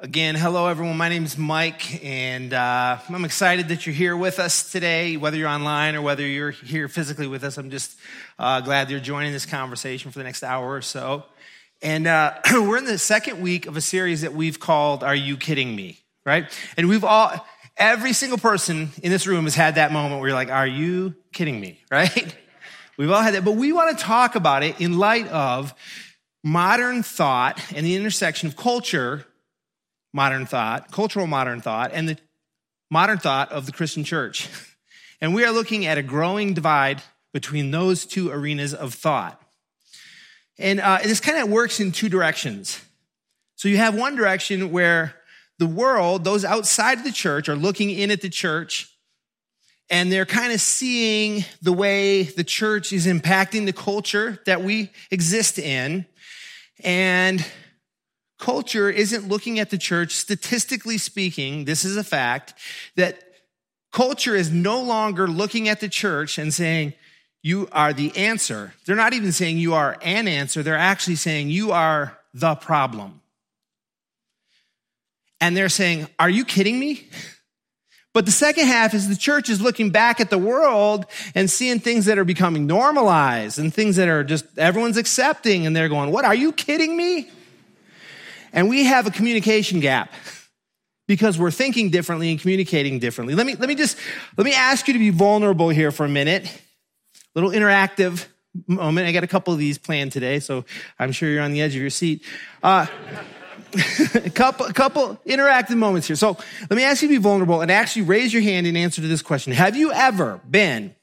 Again, hello everyone. My name is Mike, and uh, I'm excited that you're here with us today, whether you're online or whether you're here physically with us. I'm just uh, glad you're joining this conversation for the next hour or so. And uh, we're in the second week of a series that we've called Are You Kidding Me? Right? And we've all, every single person in this room has had that moment where you're like, Are you kidding me? Right? We've all had that. But we want to talk about it in light of modern thought and the intersection of culture modern thought, cultural modern thought, and the modern thought of the Christian church. And we are looking at a growing divide between those two arenas of thought. And uh, this kind of works in two directions. So you have one direction where the world, those outside of the church, are looking in at the church and they're kind of seeing the way the church is impacting the culture that we exist in. And culture isn't looking at the church, statistically speaking, this is a fact, that culture is no longer looking at the church and saying, you are the answer. They're not even saying you are an answer. They're actually saying you are the problem. And they're saying, are you kidding me? But the second half is the church is looking back at the world and seeing things that are becoming normalized and things that are just everyone's accepting. And they're going, what? Are you kidding me? And we have a communication gap because we're thinking differently and communicating differently. Let me, let me just, let me ask you to be vulnerable here for a minute. Little interactive moment. I got a couple of these planned today, so I'm sure you're on the edge of your seat. Uh, a couple, a couple interactive moments here. So let me ask you to be vulnerable and actually raise your hand in answer to this question. Have you ever been,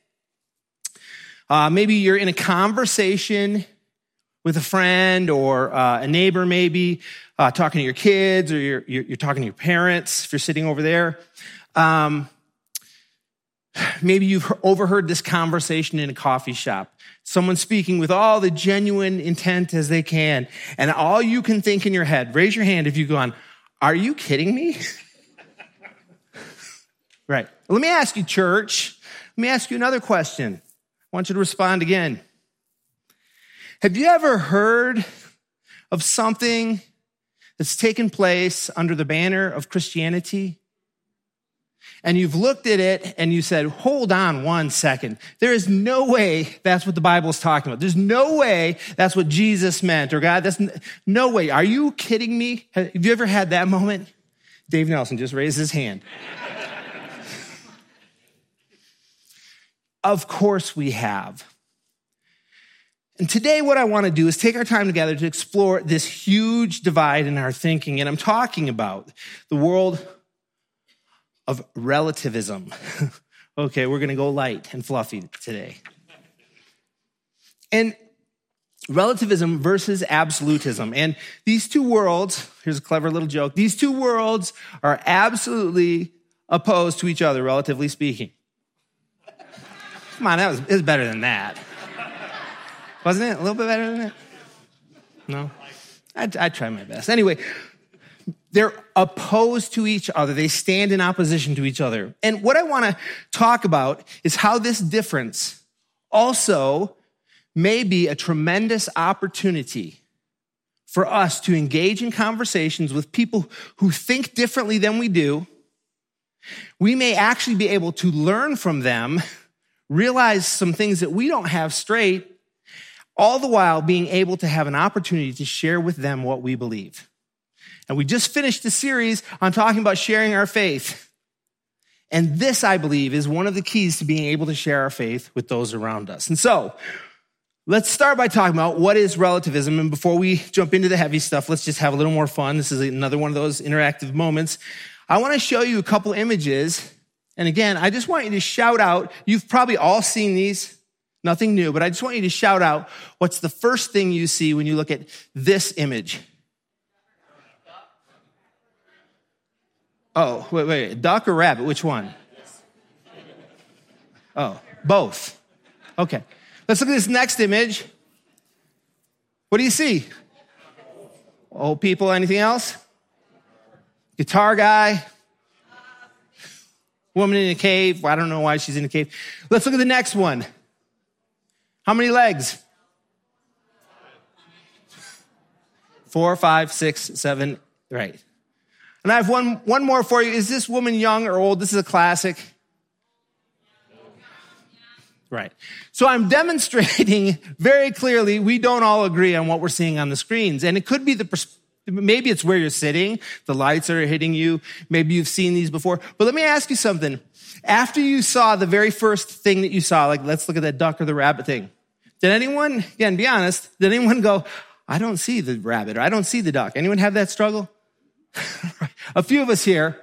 uh, maybe you're in a conversation with a friend or uh, a neighbor, maybe uh, talking to your kids or you're, you're, talking to your parents if you're sitting over there. Um, maybe you've overheard this conversation in a coffee shop. Someone speaking with all the genuine intent as they can. And all you can think in your head, raise your hand if you've gone, Are you kidding me? right. Let me ask you, church. Let me ask you another question. I want you to respond again. Have you ever heard of something that's taken place under the banner of Christianity? And you've looked at it and you said, hold on one second. There is no way that's what the Bible is talking about. There's no way that's what Jesus meant or God. That's no way. Are you kidding me? Have you ever had that moment? Dave Nelson just raised his hand. of course we have. And today, what I want to do is take our time together to explore this huge divide in our thinking. And I'm talking about the world of relativism. okay, we're going to go light and fluffy today. And relativism versus absolutism. And these two worlds, here's a clever little joke, these two worlds are absolutely opposed to each other, relatively speaking. Come on, that was, it was better than that. Wasn't it a little bit better than that? No? I, I try my best. Anyway, they're opposed to each other. They stand in opposition to each other. And what I want to talk about is how this difference also may be a tremendous opportunity for us to engage in conversations with people who think differently than we do. We may actually be able to learn from them, realize some things that we don't have straight, all the while being able to have an opportunity to share with them what we believe. And we just finished the series on talking about sharing our faith. And this, I believe, is one of the keys to being able to share our faith with those around us. And so, let's start by talking about what is relativism. And before we jump into the heavy stuff, let's just have a little more fun. This is another one of those interactive moments. I want to show you a couple images. And again, I just want you to shout out. You've probably all seen these. Nothing new, but I just want you to shout out what's the first thing you see when you look at this image? Oh, wait, wait, duck or rabbit? Which one? Oh, both. Okay. Let's look at this next image. What do you see? Old people, anything else? Guitar guy? Woman in a cave? Well, I don't know why she's in a cave. Let's look at the next one. How many legs? Four, five, six, seven, right. And I have one, one more for you. Is this woman young or old? This is a classic. Right. So I'm demonstrating very clearly we don't all agree on what we're seeing on the screens. And it could be the Maybe it's where you're sitting, the lights are hitting you. Maybe you've seen these before. But let me ask you something. After you saw the very first thing that you saw, like let's look at that duck or the rabbit thing, did anyone, again, be honest, did anyone go, I don't see the rabbit or I don't see the duck? Anyone have that struggle? A few of us here.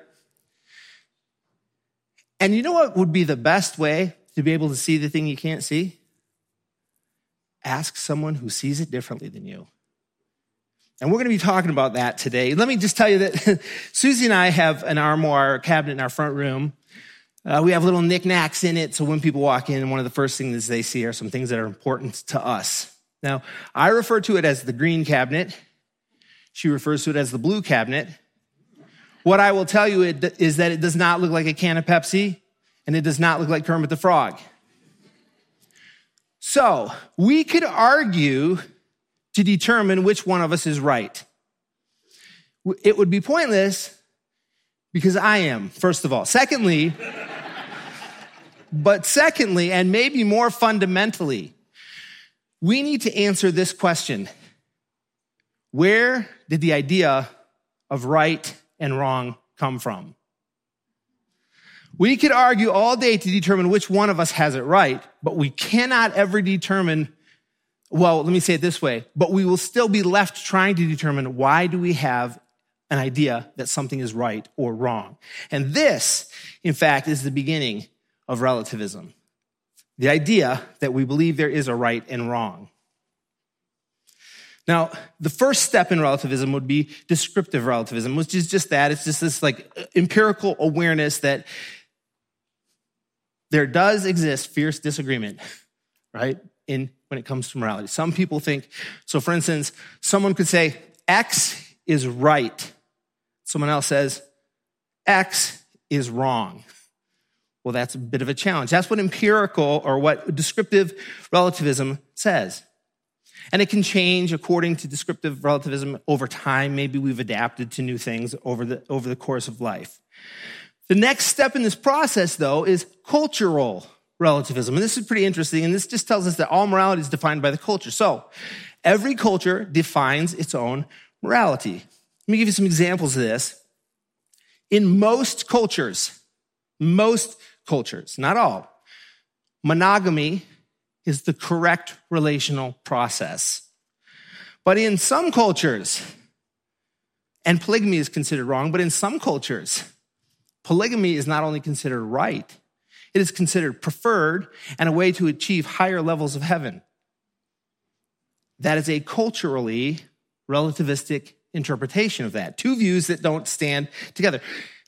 And you know what would be the best way to be able to see the thing you can't see? Ask someone who sees it differently than you. And we're going to be talking about that today. Let me just tell you that Susie and I have an armoire cabinet in our front room. Uh, we have little knickknacks in it, so when people walk in, one of the first things they see are some things that are important to us. Now, I refer to it as the green cabinet. She refers to it as the blue cabinet. What I will tell you is that it does not look like a can of Pepsi, and it does not look like Kermit the Frog. So, we could argue to determine which one of us is right. It would be pointless because I am, first of all. Secondly, but secondly, and maybe more fundamentally, we need to answer this question Where did the idea of right and wrong come from? We could argue all day to determine which one of us has it right, but we cannot ever determine well, let me say it this way, but we will still be left trying to determine why do we have an idea that something is right or wrong. And this, in fact, is the beginning of relativism. The idea that we believe there is a right and wrong. Now, the first step in relativism would be descriptive relativism, which is just that. It's just this like empirical awareness that there does exist fierce disagreement, right? In when it comes to morality. Some people think, so for instance, someone could say, X is right. Someone else says, X is wrong. Well, that's a bit of a challenge. That's what empirical or what descriptive relativism says. And it can change according to descriptive relativism over time. Maybe we've adapted to new things over the, over the course of life. The next step in this process, though, is cultural relativism. And this is pretty interesting. And this just tells us that all morality is defined by the culture. So every culture defines its own morality. Let me give you some examples of this. In most cultures, most cultures, not all, monogamy is the correct relational process. But in some cultures, and polygamy is considered wrong, but in some cultures, polygamy is not only considered right, it is considered preferred and a way to achieve higher levels of heaven. That is a culturally relativistic interpretation of that. Two views that don't stand together.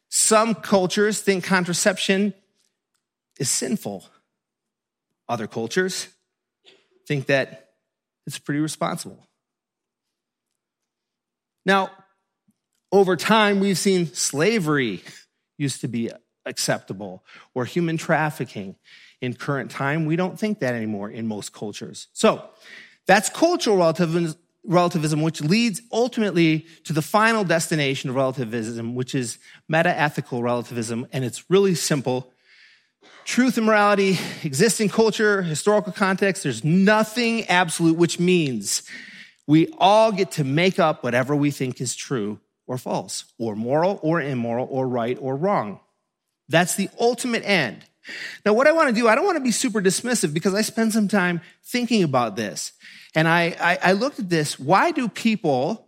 Some cultures think contraception is sinful. Other cultures think that it's pretty responsible. Now, over time, we've seen slavery used to be acceptable or human trafficking in current time. We don't think that anymore in most cultures. So that's cultural relativism, which leads ultimately to the final destination of relativism, which is meta-ethical relativism. And it's really simple. Truth and morality exist in culture, historical context. There's nothing absolute, which means we all get to make up whatever we think is true or false, or moral or immoral, or right or wrong. That's the ultimate end. Now, what I want to do, I don't want to be super dismissive because I spend some time thinking about this. And I, I, I looked at this. Why do people,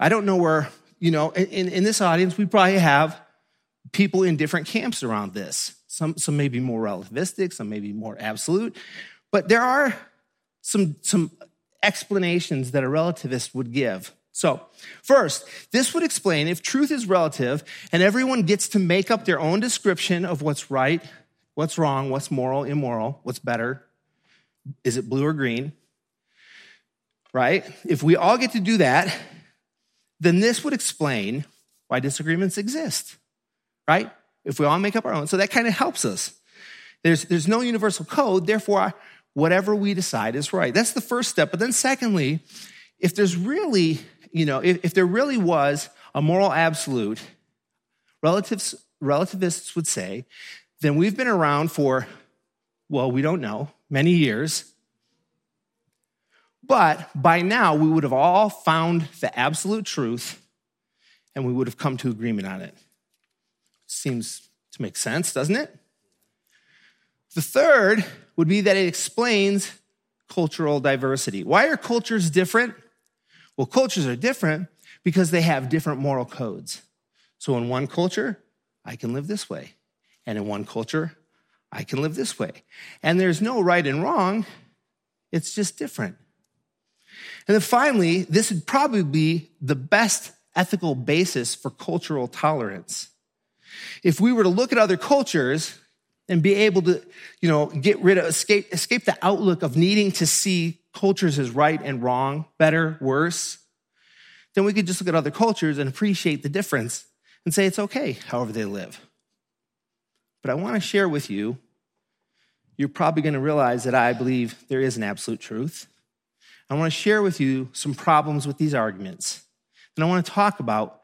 I don't know where, you know, in, in this audience, we probably have people in different camps around this. Some, some may be more relativistic, some may be more absolute. But there are some, some explanations that a relativist would give so, first, this would explain if truth is relative and everyone gets to make up their own description of what's right, what's wrong, what's moral, immoral, what's better, is it blue or green, right? If we all get to do that, then this would explain why disagreements exist, right? If we all make up our own. So that kind of helps us. There's, there's no universal code, therefore, whatever we decide is right. That's the first step. But then, secondly, if there's really you know, if, if there really was a moral absolute, relatives, relativists would say, then we've been around for, well, we don't know, many years. But by now, we would have all found the absolute truth and we would have come to agreement on it. Seems to make sense, doesn't it? The third would be that it explains cultural diversity. Why are cultures different? Well, cultures are different because they have different moral codes. So in one culture, I can live this way. And in one culture, I can live this way. And there's no right and wrong, it's just different. And then finally, this would probably be the best ethical basis for cultural tolerance. If we were to look at other cultures and be able to, you know, get rid of, escape, escape the outlook of needing to see cultures as right and wrong, better, worse, then we could just look at other cultures and appreciate the difference and say it's okay however they live. But I want to share with you, you're probably going to realize that I believe there is an absolute truth. I want to share with you some problems with these arguments. And I want to talk about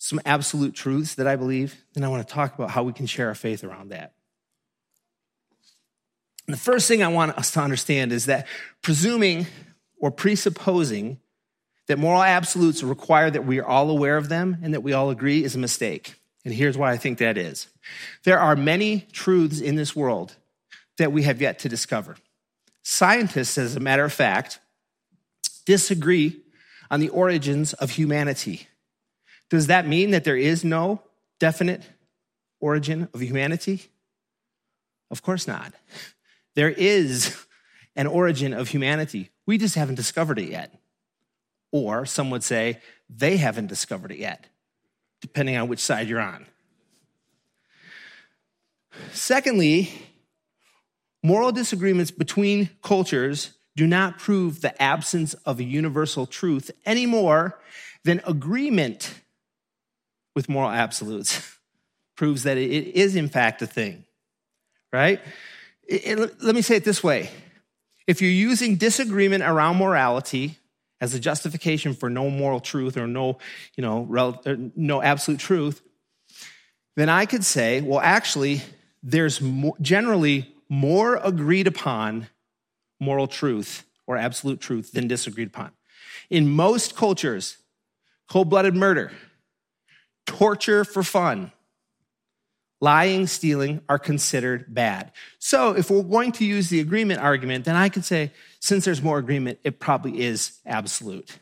some absolute truths that I believe. And I want to talk about how we can share our faith around that. And the first thing I want us to understand is that presuming or presupposing that moral absolutes require that we are all aware of them and that we all agree is a mistake. And here's why I think that is. There are many truths in this world that we have yet to discover. Scientists, as a matter of fact, disagree on the origins of humanity. Does that mean that there is no definite origin of humanity? Of course not. There is an origin of humanity. We just haven't discovered it yet. Or some would say they haven't discovered it yet, depending on which side you're on. Secondly, moral disagreements between cultures do not prove the absence of a universal truth any more than agreement with moral absolutes proves that it is, in fact, a thing, right? It, it, let me say it this way if you're using disagreement around morality as a justification for no moral truth or no, you know, rel- uh, no absolute truth, then I could say, well, actually, there's more, generally more agreed upon moral truth or absolute truth than disagreed upon. In most cultures, cold blooded murder, torture for fun, lying, stealing are considered bad. So if we're going to use the agreement argument, then I could say, since there's more agreement, it probably is absolute.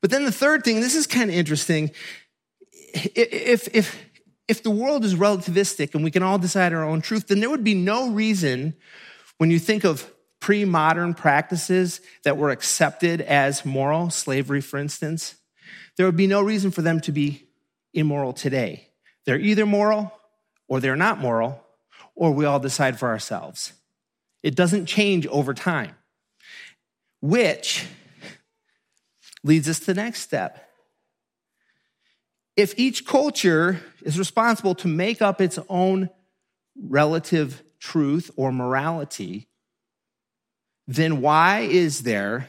But then the third thing, this is kind of interesting. If, if, if the world is relativistic and we can all decide our own truth, then there would be no reason when you think of pre modern practices that were accepted as moral, slavery, for instance, there would be no reason for them to be immoral today. They're either moral or they're not moral, or we all decide for ourselves. It doesn't change over time, which leads us to the next step. If each culture is responsible to make up its own relative truth or morality, then why is there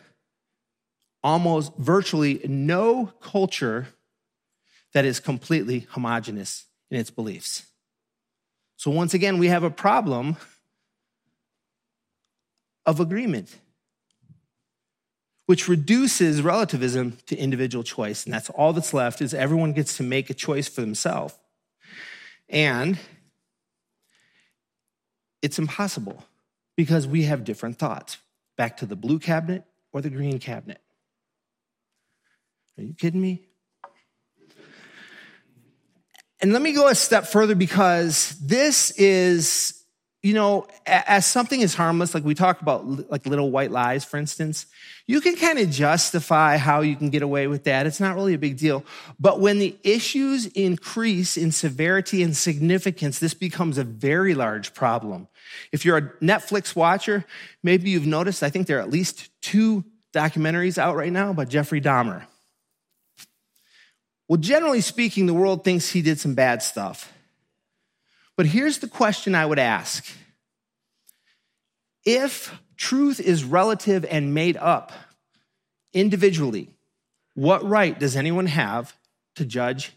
almost virtually no culture that is completely homogenous in its beliefs. So, once again, we have a problem of agreement, which reduces relativism to individual choice. And that's all that's left is everyone gets to make a choice for themselves. And it's impossible because we have different thoughts. Back to the blue cabinet or the green cabinet. Are you kidding me? And let me go a step further because this is, you know, as something is harmless, like we talk about, like little white lies, for instance, you can kind of justify how you can get away with that. It's not really a big deal. But when the issues increase in severity and significance, this becomes a very large problem. If you're a Netflix watcher, maybe you've noticed, I think there are at least two documentaries out right now about Jeffrey Dahmer. Well, generally speaking, the world thinks he did some bad stuff. But here's the question I would ask If truth is relative and made up individually, what right does anyone have to judge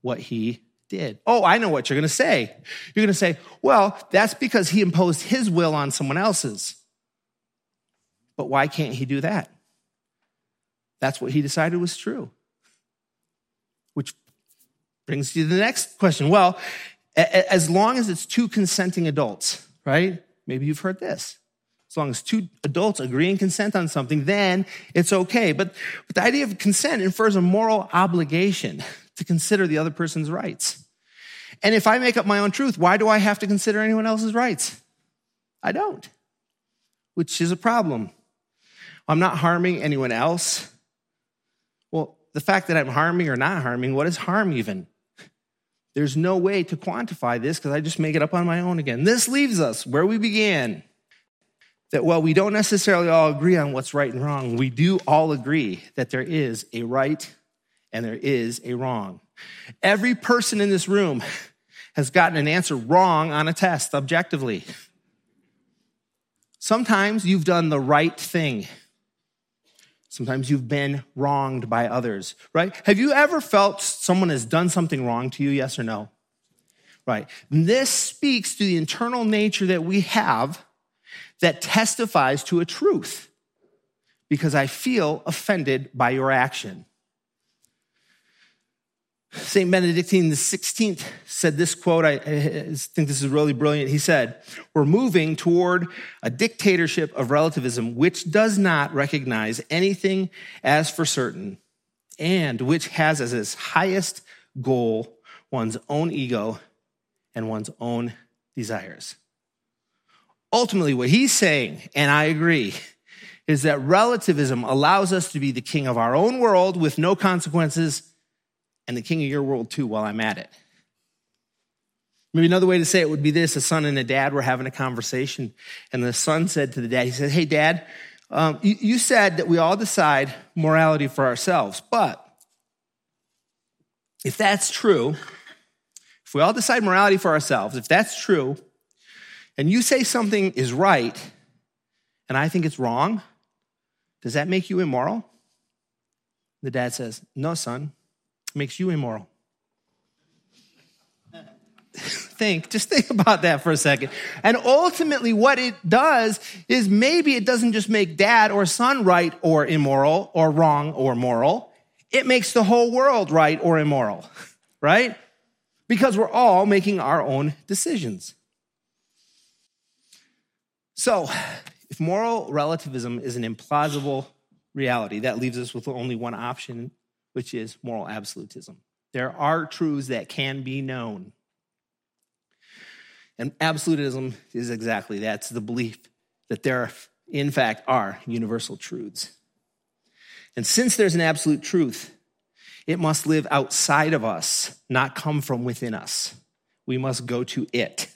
what he did. Oh, I know what you're going to say. You're going to say, well, that's because he imposed his will on someone else's. But why can't he do that? That's what he decided was true. Brings you to the next question. Well, as long as it's two consenting adults, right? Maybe you've heard this. As long as two adults agree and consent on something, then it's okay. But, but the idea of consent infers a moral obligation to consider the other person's rights. And if I make up my own truth, why do I have to consider anyone else's rights? I don't, which is a problem. I'm not harming anyone else. Well, the fact that I'm harming or not harming, what is harm even? There's no way to quantify this because I just make it up on my own again. This leaves us where we began that while we don't necessarily all agree on what's right and wrong, we do all agree that there is a right and there is a wrong. Every person in this room has gotten an answer wrong on a test objectively. Sometimes you've done the right thing. Sometimes you've been wronged by others, right? Have you ever felt someone has done something wrong to you? Yes or no? Right. This speaks to the internal nature that we have that testifies to a truth because I feel offended by your action. St. Benedictine XVI said this quote, I, I think this is really brilliant. He said, We're moving toward a dictatorship of relativism which does not recognize anything as for certain and which has as its highest goal one's own ego and one's own desires. Ultimately, what he's saying, and I agree, is that relativism allows us to be the king of our own world with no consequences and the king of your world too while I'm at it. Maybe another way to say it would be this a son and a dad were having a conversation, and the son said to the dad, He said, Hey, dad, um, you, you said that we all decide morality for ourselves, but if that's true, if we all decide morality for ourselves, if that's true, and you say something is right and I think it's wrong, does that make you immoral? The dad says, No, son, makes you immoral. think, just think about that for a second. And ultimately, what it does is maybe it doesn't just make dad or son right or immoral or wrong or moral. It makes the whole world right or immoral, right? Because we're all making our own decisions. So, if moral relativism is an implausible reality, that leaves us with only one option which is moral absolutism. There are truths that can be known. And absolutism is exactly that. It's the belief that there, in fact, are universal truths. And since there's an absolute truth, it must live outside of us, not come from within us. We must go to it.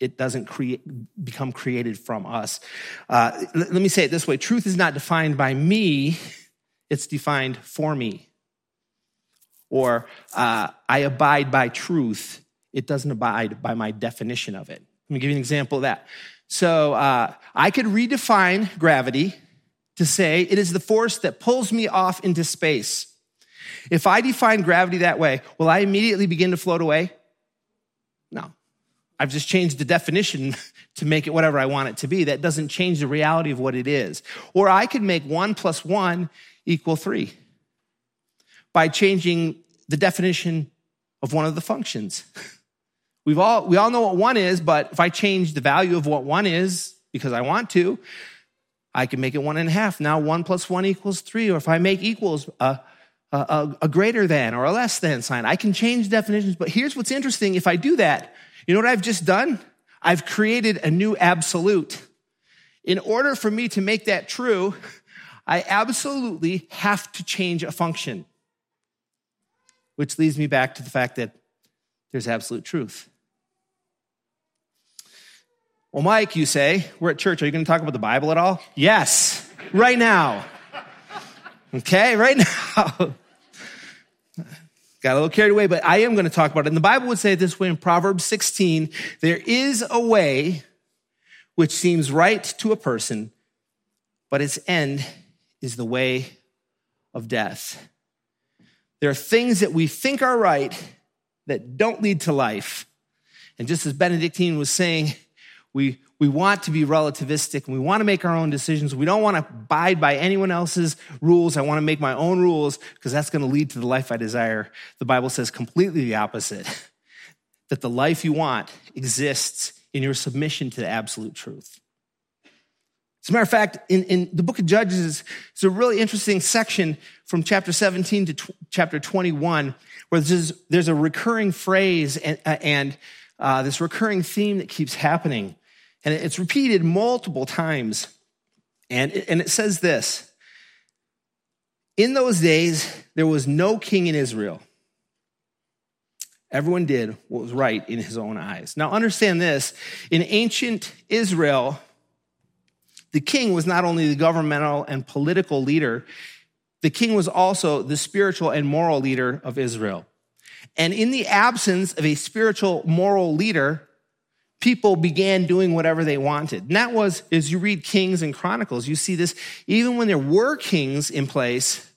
It doesn't create, become created from us. Uh, let me say it this way truth is not defined by me it's defined for me. Or uh, I abide by truth, it doesn't abide by my definition of it. Let me give you an example of that. So uh, I could redefine gravity to say it is the force that pulls me off into space. If I define gravity that way, will I immediately begin to float away? No. I've just changed the definition to make it whatever I want it to be. That doesn't change the reality of what it is. Or I could make one plus one equal three by changing the definition of one of the functions. We've all, we all know what one is, but if I change the value of what one is because I want to, I can make it one and a half. Now one plus one equals three. Or if I make equals a, a, a greater than or a less than sign, I can change definitions. But here's what's interesting. If I do that, you know what I've just done? I've created a new absolute. In order for me to make that true, I absolutely have to change a function. Which leads me back to the fact that there's absolute truth. Well, Mike, you say, we're at church. Are you going to talk about the Bible at all? Yes, right now. Okay, right now. Got a little carried away, but I am going to talk about it. And the Bible would say this way in Proverbs 16 there is a way which seems right to a person, but its end is the way of death. There are things that we think are right that don't lead to life. And just as Benedictine was saying, we, we want to be relativistic and we want to make our own decisions. We don't want to abide by anyone else's rules. I want to make my own rules because that's going to lead to the life I desire. The Bible says completely the opposite that the life you want exists in your submission to the absolute truth. As a matter of fact, in, in the book of Judges, it's a really interesting section from chapter 17 to chapter 21 where there's, there's a recurring phrase and, uh, and uh, this recurring theme that keeps happening. And it's repeated multiple times. And it, and it says this In those days, there was no king in Israel. Everyone did what was right in his own eyes. Now, understand this in ancient Israel, the king was not only the governmental and political leader, the king was also the spiritual and moral leader of Israel. And in the absence of a spiritual, moral leader, people began doing whatever they wanted. And that was, as you read Kings and Chronicles, you see this even when there were kings in place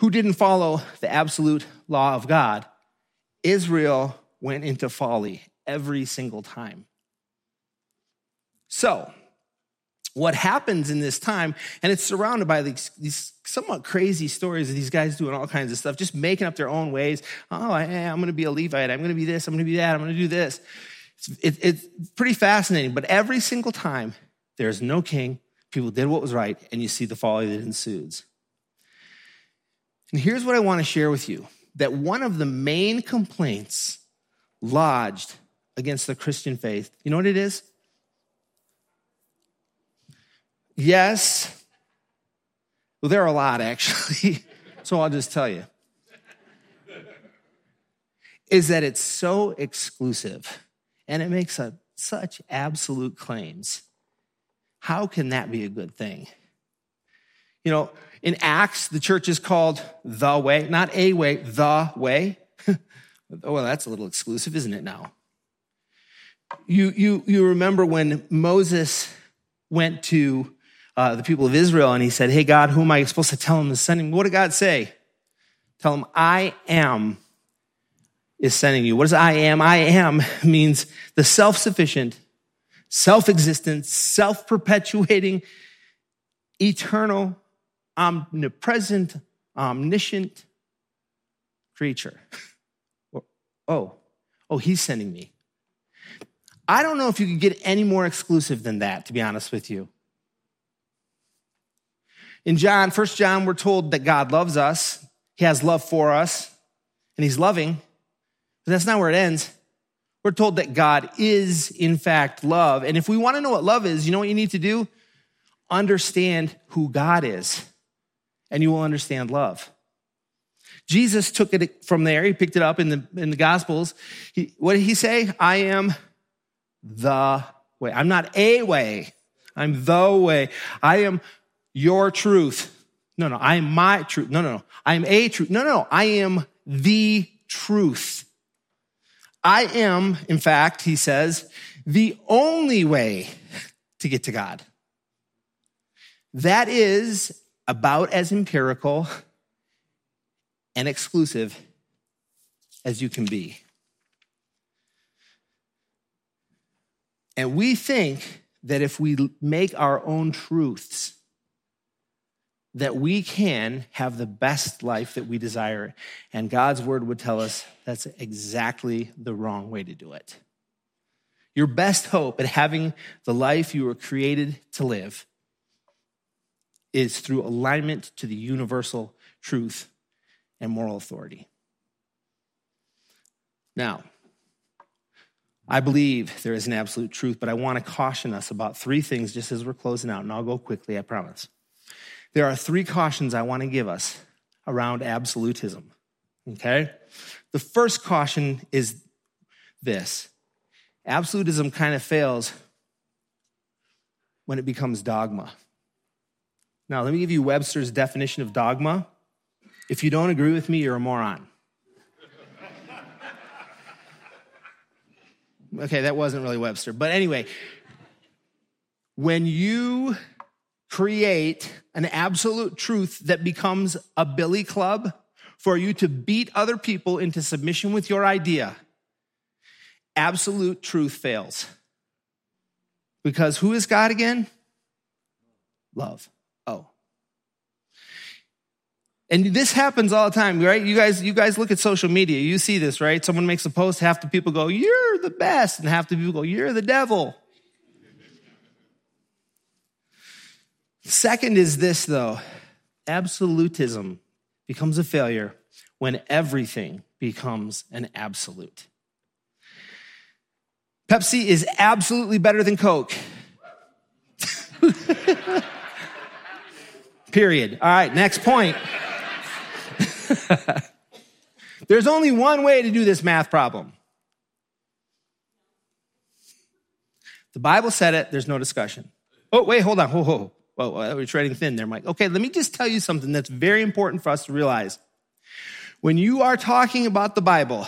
who didn't follow the absolute law of God, Israel went into folly every single time. So, what happens in this time, and it's surrounded by these, these, somewhat crazy stories of these guys doing all kinds of stuff, just making up their own ways. Oh, I, am going to be a Levite. I'm going to be this. I'm going to be that. I'm going to do this. It's, it, it's pretty fascinating. But every single time, there's no king. People did what was right, and you see the folly that ensues. And here's what I want to share with you that one of the main complaints lodged against the Christian faith, you know what it is? Yes. Well, there are a lot actually. so I'll just tell you. Is that it's so exclusive and it makes a, such absolute claims. How can that be a good thing? You know, in Acts, the church is called the way, not a way, the way. oh, well, that's a little exclusive, isn't it now? You, you, you remember when Moses went to uh, the people of Israel and he said, Hey, God, who am I supposed to tell him to send him? What did God say? Tell him, I am is sending you. What does I am? I am means the self sufficient, self existent, self perpetuating, eternal, omnipresent, omniscient creature. oh, oh, he's sending me. I don't know if you could get any more exclusive than that, to be honest with you. In John, First John, we're told that God loves us. He has love for us, and He's loving. But that's not where it ends. We're told that God is, in fact, love. And if we want to know what love is, you know what you need to do? Understand who God is, and you will understand love. Jesus took it from there. He picked it up in the, in the Gospels. He, what did he say? I am the way. I'm not a way. I'm the way. I am your truth. No, no, I am my truth. No, no, no. I am a truth. No, no, no. I am the truth. I am, in fact, he says, the only way to get to God. That is about as empirical and exclusive as you can be. And we think that if we make our own truths, that we can have the best life that we desire. And God's word would tell us that's exactly the wrong way to do it. Your best hope at having the life you were created to live is through alignment to the universal truth and moral authority. Now, I believe there is an absolute truth, but I want to caution us about three things just as we're closing out, and I'll go quickly, I promise. There are three cautions I want to give us around absolutism. Okay? The first caution is this absolutism kind of fails when it becomes dogma. Now, let me give you Webster's definition of dogma. If you don't agree with me, you're a moron. Okay, that wasn't really Webster. But anyway, when you create an absolute truth that becomes a billy club for you to beat other people into submission with your idea, absolute truth fails. Because who is God again? Love. Oh. And this happens all the time, right? You guys, you guys look at social media. You see this, right? Someone makes a post, half the people go, You're the best. And half the people go, You're the devil. Second is this, though absolutism becomes a failure when everything becomes an absolute. Pepsi is absolutely better than Coke. Period. All right, next point. There's only one way to do this math problem. The Bible said it, there's no discussion. Oh, wait, hold on. Whoa, we're uh, trading thin there, Mike. Okay, let me just tell you something that's very important for us to realize. When you are talking about the Bible,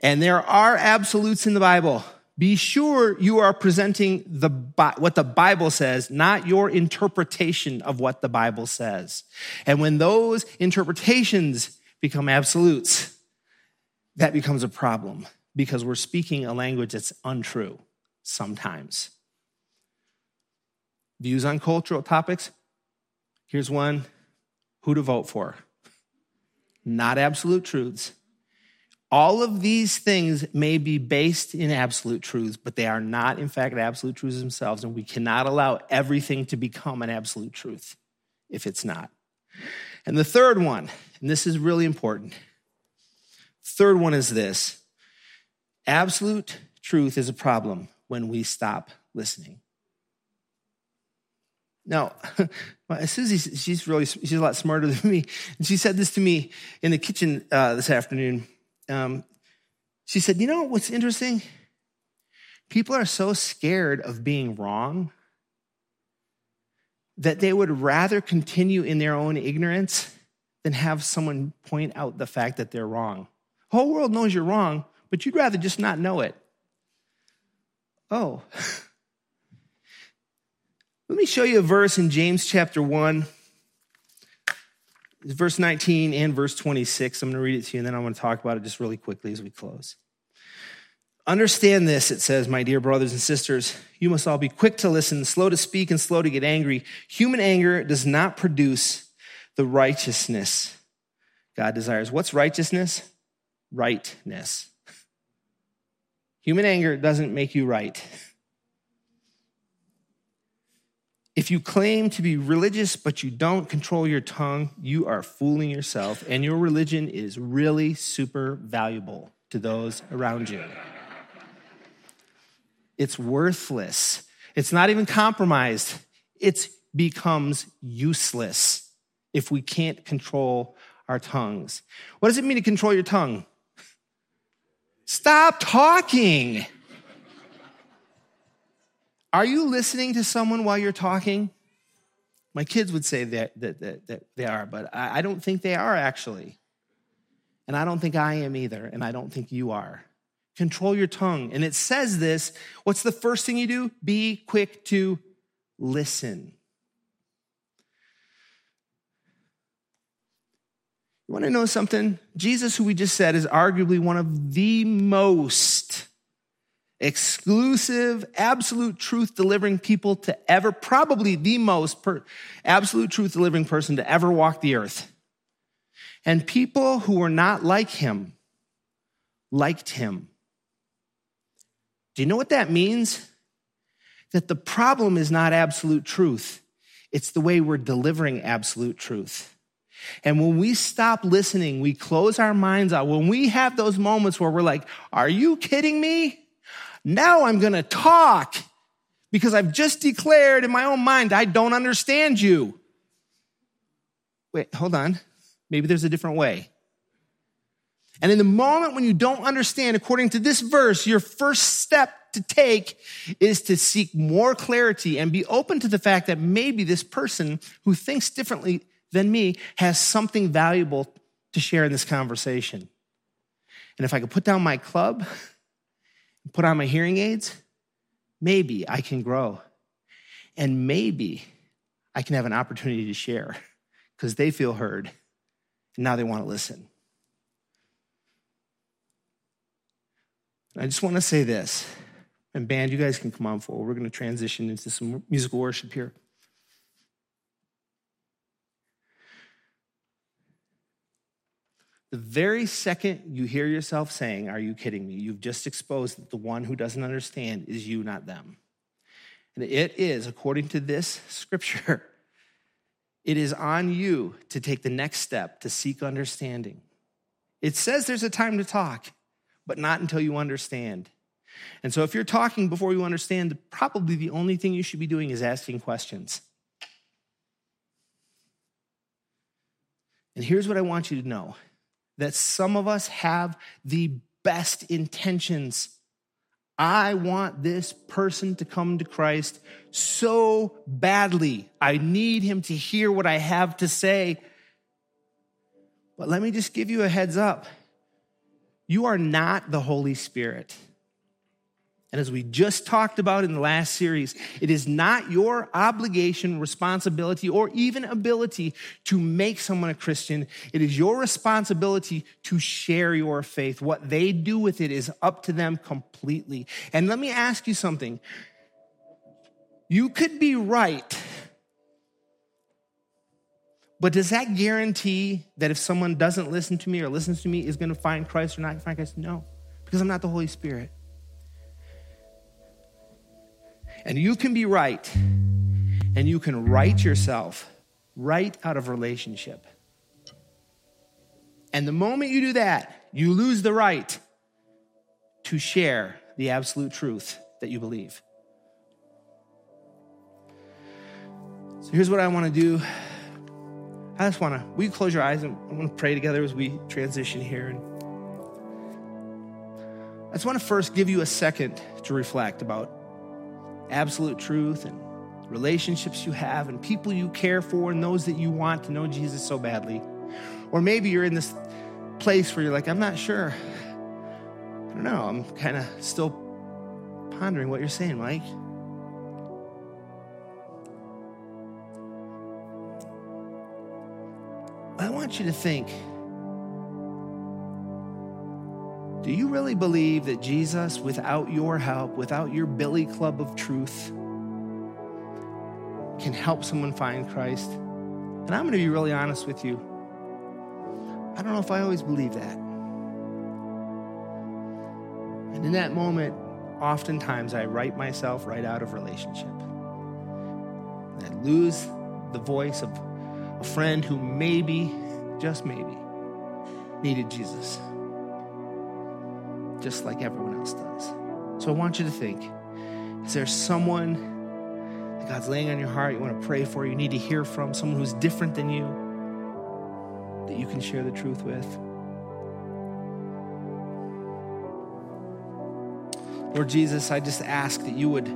and there are absolutes in the Bible, be sure you are presenting the, what the Bible says, not your interpretation of what the Bible says. And when those interpretations become absolutes, that becomes a problem because we're speaking a language that's untrue sometimes. Views on cultural topics. Here's one who to vote for. Not absolute truths, all of these things may be based in absolute truths, but they are not, in fact, absolute truths themselves. And we cannot allow everything to become an absolute truth if it's not. And the third one, and this is really important. Third one is this absolute truth is a problem when we stop listening. Now, Susie, she's really, she's a lot smarter than me. And she said this to me in the kitchen uh, this afternoon um, she said, You know what's interesting? People are so scared of being wrong that they would rather continue in their own ignorance than have someone point out the fact that they're wrong. The whole world knows you're wrong, but you'd rather just not know it. Oh. Let me show you a verse in James chapter 1 verse 19 and verse 26. I'm going to read it to you and then I want to talk about it just really quickly as we close. Understand this, it says, my dear brothers and sisters. You must all be quick to listen, slow to speak, and slow to get angry. Human anger does not produce the righteousness God desires. What's righteousness? Rightness. Human anger doesn't make you right. If you claim to be religious, but you don't control your tongue, you are fooling yourself, and your religion is really super valuable to those around you. It's worthless. It's not even compromised. It becomes useless if we can't control our tongues. What does it mean to control your tongue? Stop talking. Are you listening to someone while you're talking? My kids would say that, that, that, that they are, but I, I don't think they are actually. And I don't think I am either, and I don't think you are. Control your tongue. And it says this what's the first thing you do? Be quick to listen. You want to know something? Jesus, who we just said, is arguably one of the most exclusive, absolute truth delivering people to ever, probably the most per, absolute truth delivering person to ever walk the earth. And people who were not like him liked him. Do you know what that means? That the problem is not absolute truth, it's the way we're delivering absolute truth. And when we stop listening, we close our minds out. When we have those moments where we're like, Are you kidding me? Now I'm going to talk because I've just declared in my own mind, I don't understand you. Wait, hold on. Maybe there's a different way. And in the moment when you don't understand, according to this verse, your first step to take is to seek more clarity and be open to the fact that maybe this person who thinks differently than me has something valuable to share in this conversation. And if I could put down my club, put on my hearing aids, maybe I can grow. And maybe I can have an opportunity to share because they feel heard And now they want to listen. I just want to say this, and band, you guys can come on forward. We're going to transition into some musical worship here. The very second you hear yourself saying, Are you kidding me? You've just exposed that the one who doesn't understand is you, not them. And it is, according to this scripture, it is on you to take the next step to seek understanding. It says there's a time to talk, but not until you understand. And so if you're talking before you understand, probably the only thing you should be doing is asking questions. And here's what I want you to know that some of us have the best intentions. I want this person to come to Christ so badly. I need him to hear what I have to say. But let me just give you a heads up. You are not the Holy Spirit. And as we just talked about in the last series, it is not your obligation, responsibility, or even ability to make someone a Christian. It is your responsibility to share your faith. What they do with it is up to them completely. And let me ask you something. You could be right, but does that guarantee that if someone doesn't listen to me or listens to me is going to find Christ or not find Christ? No, because I'm not the Holy Spirit. And you can be right, and you can right yourself right out of relationship. And the moment you do that, you lose the right to share the absolute truth that you believe. So here's what I want to do. I just want to, we close your eyes and I want to pray together as we transition here. And I just want to first give you a second to reflect about absolute truth and relationships you have and people you care for and those that you want to know Jesus so badly. Or maybe you're in this place where you're like, I'm not sure. I don't know. I'm kind of still pondering what you're saying, Mike. I want you to think Do you really believe that Jesus, without your help, without your billy club of truth, can help someone find Christ? And I'm going to be really honest with you. I don't know if I always believe that. And in that moment, oftentimes I write myself right out of relationship. I lose the voice of a friend who maybe, just maybe, needed Jesus just like everyone else does. So I want you to think is there someone that God's laying on your heart you want to pray for, you need to hear from, someone who's different than you that you can share the truth with? Lord Jesus, I just ask that you would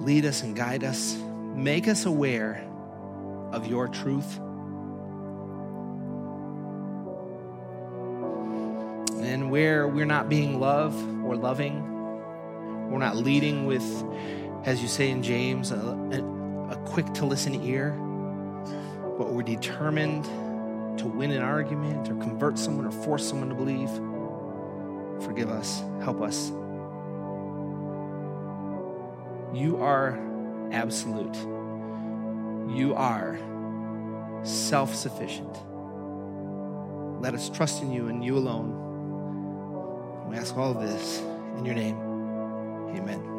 lead us and guide us, make us aware of your truth. Where we're not being love or loving, we're not leading with, as you say in James, a, a, a quick to listen ear, but we're determined to win an argument or convert someone or force someone to believe. Forgive us, help us. You are absolute. You are self sufficient. Let us trust in you and you alone. We ask all of this in your name. Amen.